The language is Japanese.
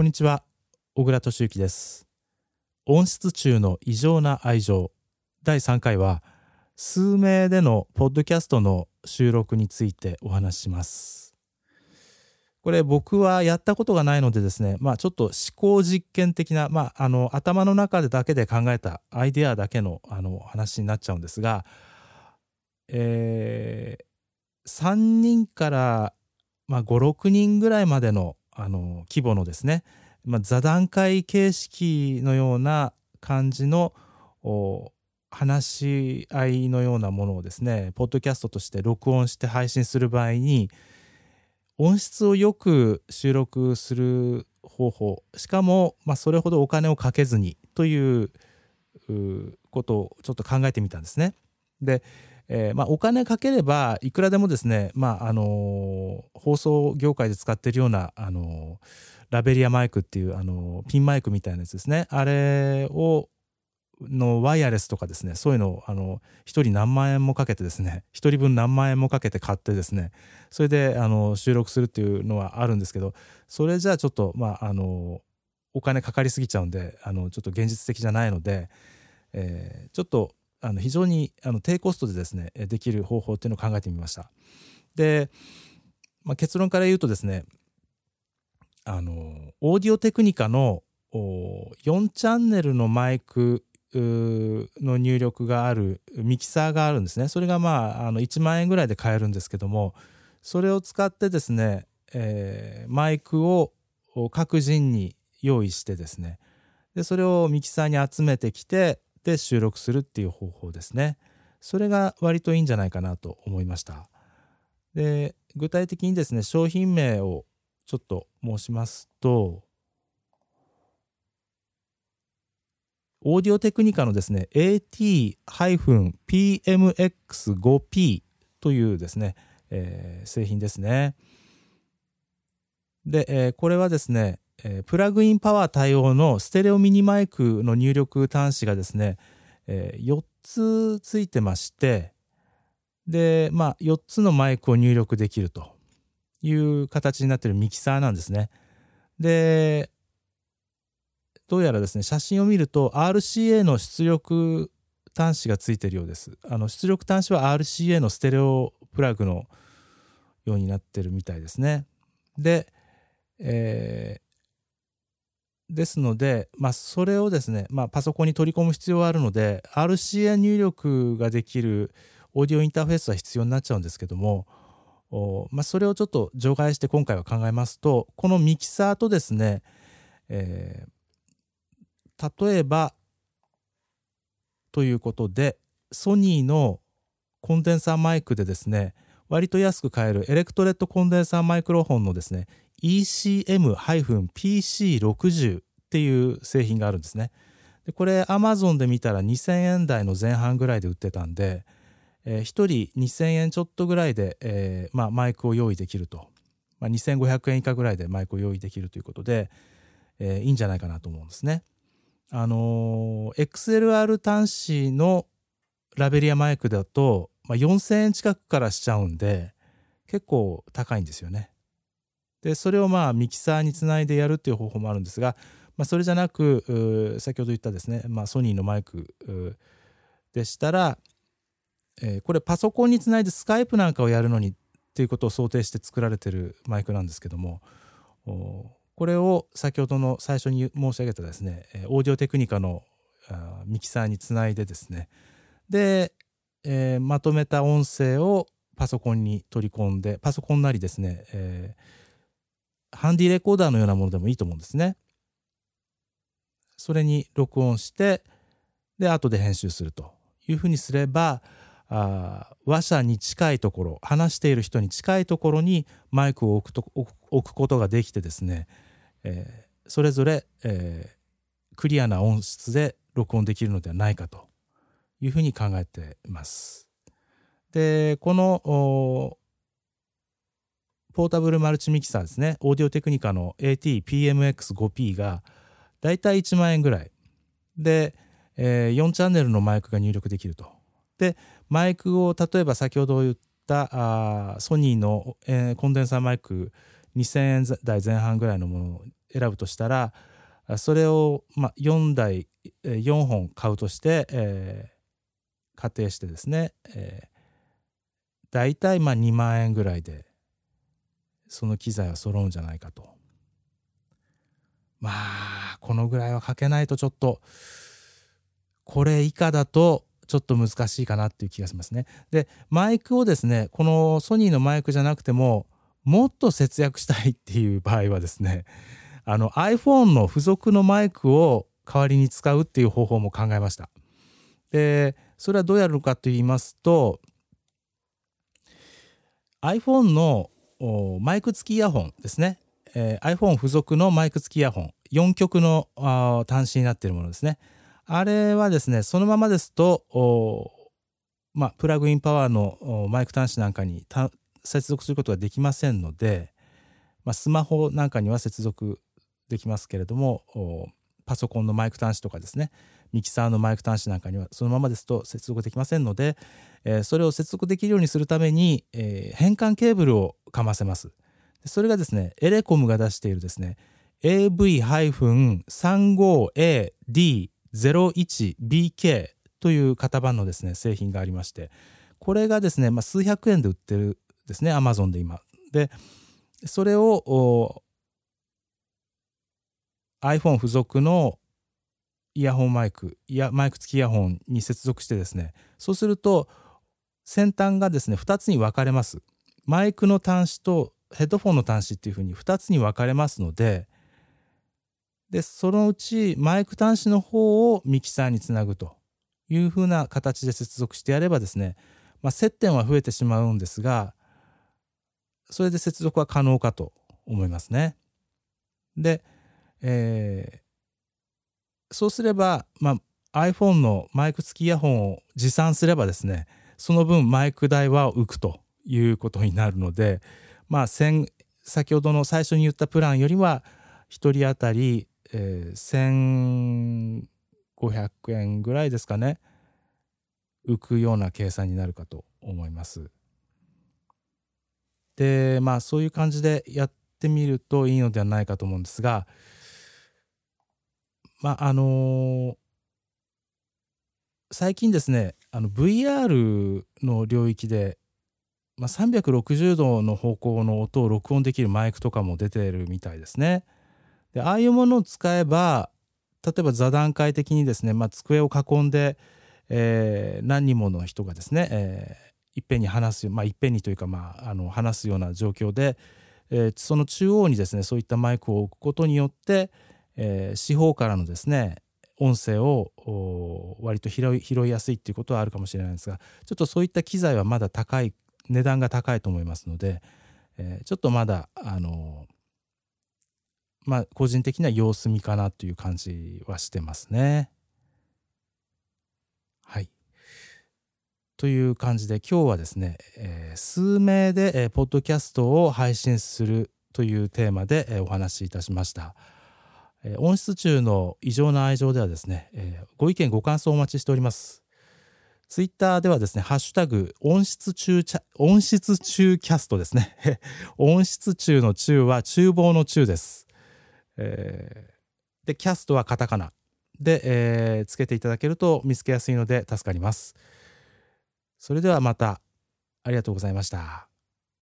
こんにちは。小倉俊之です。音質中の異常な愛情。第3回は数名でのポッドキャストの収録についてお話しします。これ僕はやったことがないのでですねまあちょっと思考実験的なまああの頭の中でだけで考えたアイデアだけのあの話になっちゃうんですがえー、3人からまあ、56人ぐらいまでのあの規模のですね、まあ、座談会形式のような感じの話し合いのようなものをですねポッドキャストとして録音して配信する場合に音質をよく収録する方法しかも、まあ、それほどお金をかけずにということをちょっと考えてみたんですね。でえー、まあ、お金かければいくらでもですね、まああのー、放送業界で使ってるような、あのー、ラベリアマイクっていう、あのピンマイクみたいなやつですね。あれをのワイヤレスとかですねそういうのをあの1人何万円もかけてですね1人分何万円もかけて買ってですねそれであの収録するっていうのはあるんですけどそれじゃあちょっとまああのお金かかりすぎちゃうんであのちょっと現実的じゃないので、え、ちょっとあの非常にあの低コストでですねできる方法っていうのを考えてみました。で、まあ、結論から言うとですねあのオーディオテクニカの4チャンネルのマイクの入力があるミキサーがあるんですねそれがまああの1万円ぐらいで買えるんですけどもそれを使ってですね、えー、マイクを各人に用意してですねでそれをミキサーに集めてきてで収録するっていう方法ですね。それが割といいんじゃないかなと思いました。で、具体的にですね、商品名をちょっと申しますと、オーディオテクニカのですね、AT-PMX5P というですね、えー、製品ですね。で、えー、これはですね、えー、プラグインパワー対応のステレオミニマイクの入力端子がですね、えー、4つついてましてでまあ4つのマイクを入力できるという形になってるミキサーなんですね。でどうやらですね写真を見ると RCA の出力端子がついてるようです。あの出力端子は RCA のステレオプラグのようになってるみたいですね。で、えですので、まあ、それをですね、まあ、パソコンに取り込む必要があるので RCA 入力ができるオーディオインターフェースは必要になっちゃうんですけどもまあ、それをちょっと除外して今回は考えますとこのミキサーとですね、えー、例えばということでソニーのコンデンサーマイクでですね割と安く買えるエレクトレットコンデンサーマイクロフォンのですね ECM-PC60 っていう製品があるんですね。でこれ Amazon で見たら2000円台の前半ぐらいで売ってたんで、えー、1人2000円ちょっとぐらいで、えーまあ、マイクを用意できると、まあ、2500円以下ぐらいでマイクを用意できるということで、えー、いいんじゃないかなと思うんですね。あのー、XLR 端子のラベリアマイクだと、まあ、4000円近くからしちゃうんで結構高いんですよね。でそれをまあミキサーにつないでやるっていう方法もあるんですが、まあ、それじゃなく先ほど言ったですね、まあ、ソニーのマイクでしたら、えー、これパソコンにつないでスカイプなんかをやるのにっていうことを想定して作られてるマイクなんですけどもこれを先ほどの最初に申し上げたですねオーディオテクニカのミキサーにつないでですねで、えー、まとめた音声をパソコンに取り込んでパソコンなりですね、えーハンディレコーダーのようなものでもいいと思うんですね。それに録音してで後で編集するというふうにすればあ話者に近いところ話している人に近いところにマイクを置くと置くことができてですね、えー、それぞれ、えー、クリアな音質で録音できるのではないかというふうに考えています。でこのポータブルマルチミキサーですね。オーディオテクニカの AT-PMX5P がだいたい1万円ぐらい。で、えー、4チャンネルのマイクが入力できると。でマイクを例えば先ほど言ったあソニーの、えー、コンデンサーマイク2000円台前半ぐらいのものを選ぶとしたらそれを、まあ、4台4本買うとして、えー、仮定してですね、えー、大体まあ2万円ぐらいでその機材は揃うんじゃないかとまあこのぐらいはかけないとちょっとこれ以下だとちょっと難しいかなっていう気がしますね。でマイクをですねこのソニーのマイクじゃなくてももっと節約したいっていう場合はですねあの iPhone の付属のマイクを代わりに使うっていう方法も考えました。でそれはどうやるかと言いますと iPhone のマイク付きイヤホンですね、えー、iPhone 付属のマイク付きイヤホン。4極の端子になっているものですね。あれはですねそのままですとまあ、プラグインパワーのマイク端子なんかに接続することができませんので、まあ、スマホなんかには接続できますけれどもパソコンのマイク端子とかですね。ミキサーのマイク端子なんかにはそのままですと接続できませんので、えー、それを接続できるようにするために、えー、変換ケーブルをかませます。それがですねエレコムが出しているですね AV-35AD01BK という型番のですね製品がありましてこれがですね、まあ、数百円で売ってるですねアマゾンで今。でそれを iPhone 付属のイヤホンマイクイヤマイク付きイヤホンに接続してですねそうすると先端がですね2つに分かれますマイクの端子とヘッドフォンの端子っていうふうに2つに分かれますのででそのうちマイク端子の方をミキサーにつなぐというふうな形で接続してやればですね、まあ、接点は増えてしまうんですがそれで接続は可能かと思いますね。で、えー、そうすれば、まあ、iPhone のマイク付きイヤホンを持参すればですねその分マイク代は浮くということになるのでまあ先ほどの最初に言ったプランよりは1人当たりえー、1500円ぐらいですかね浮くような計算になるかと思います。でまあそういう感じでやってみるといいのではないかと思うんですがまああのー、最近ですねあの VR の領域で、まあ、360度の方向の音を録音できるマイクとかも出てるみたいですね。でああいうものを使えば例えば座談会的にですね、まあ、机を囲んで、えー、何人もの人がですね、えー、いっぺんに話す、まあ、いっぺんにというか、まあ、あの話すような状況で、えー、その中央にですねそういったマイクを置くことによって、えー、四方からのですね音声を割と拾い拾いやすいっていうことはあるかもしれないんですがちょっとそういった機材はまだ高い値段が高いと思いますので、えー、ちょっとまだあのまあ個人的には様子見かなという感じはしてますね。はい。という感じで今日はですね、えー、数名で、えー、ポッドキャストを配信するというテーマで、えー、お話しいたしました。えー、音質中の異常な愛情ではですね、えー、ご意見ご感想お待ちしております。ツイッターではですね、ハッシュタグ、音質中、音質中キャストですね。音質中の中は厨房の中です。えー、でキャストはカタカナで、えー、つけていただけると見つけやすいので助かりますそれではまたありがとうございました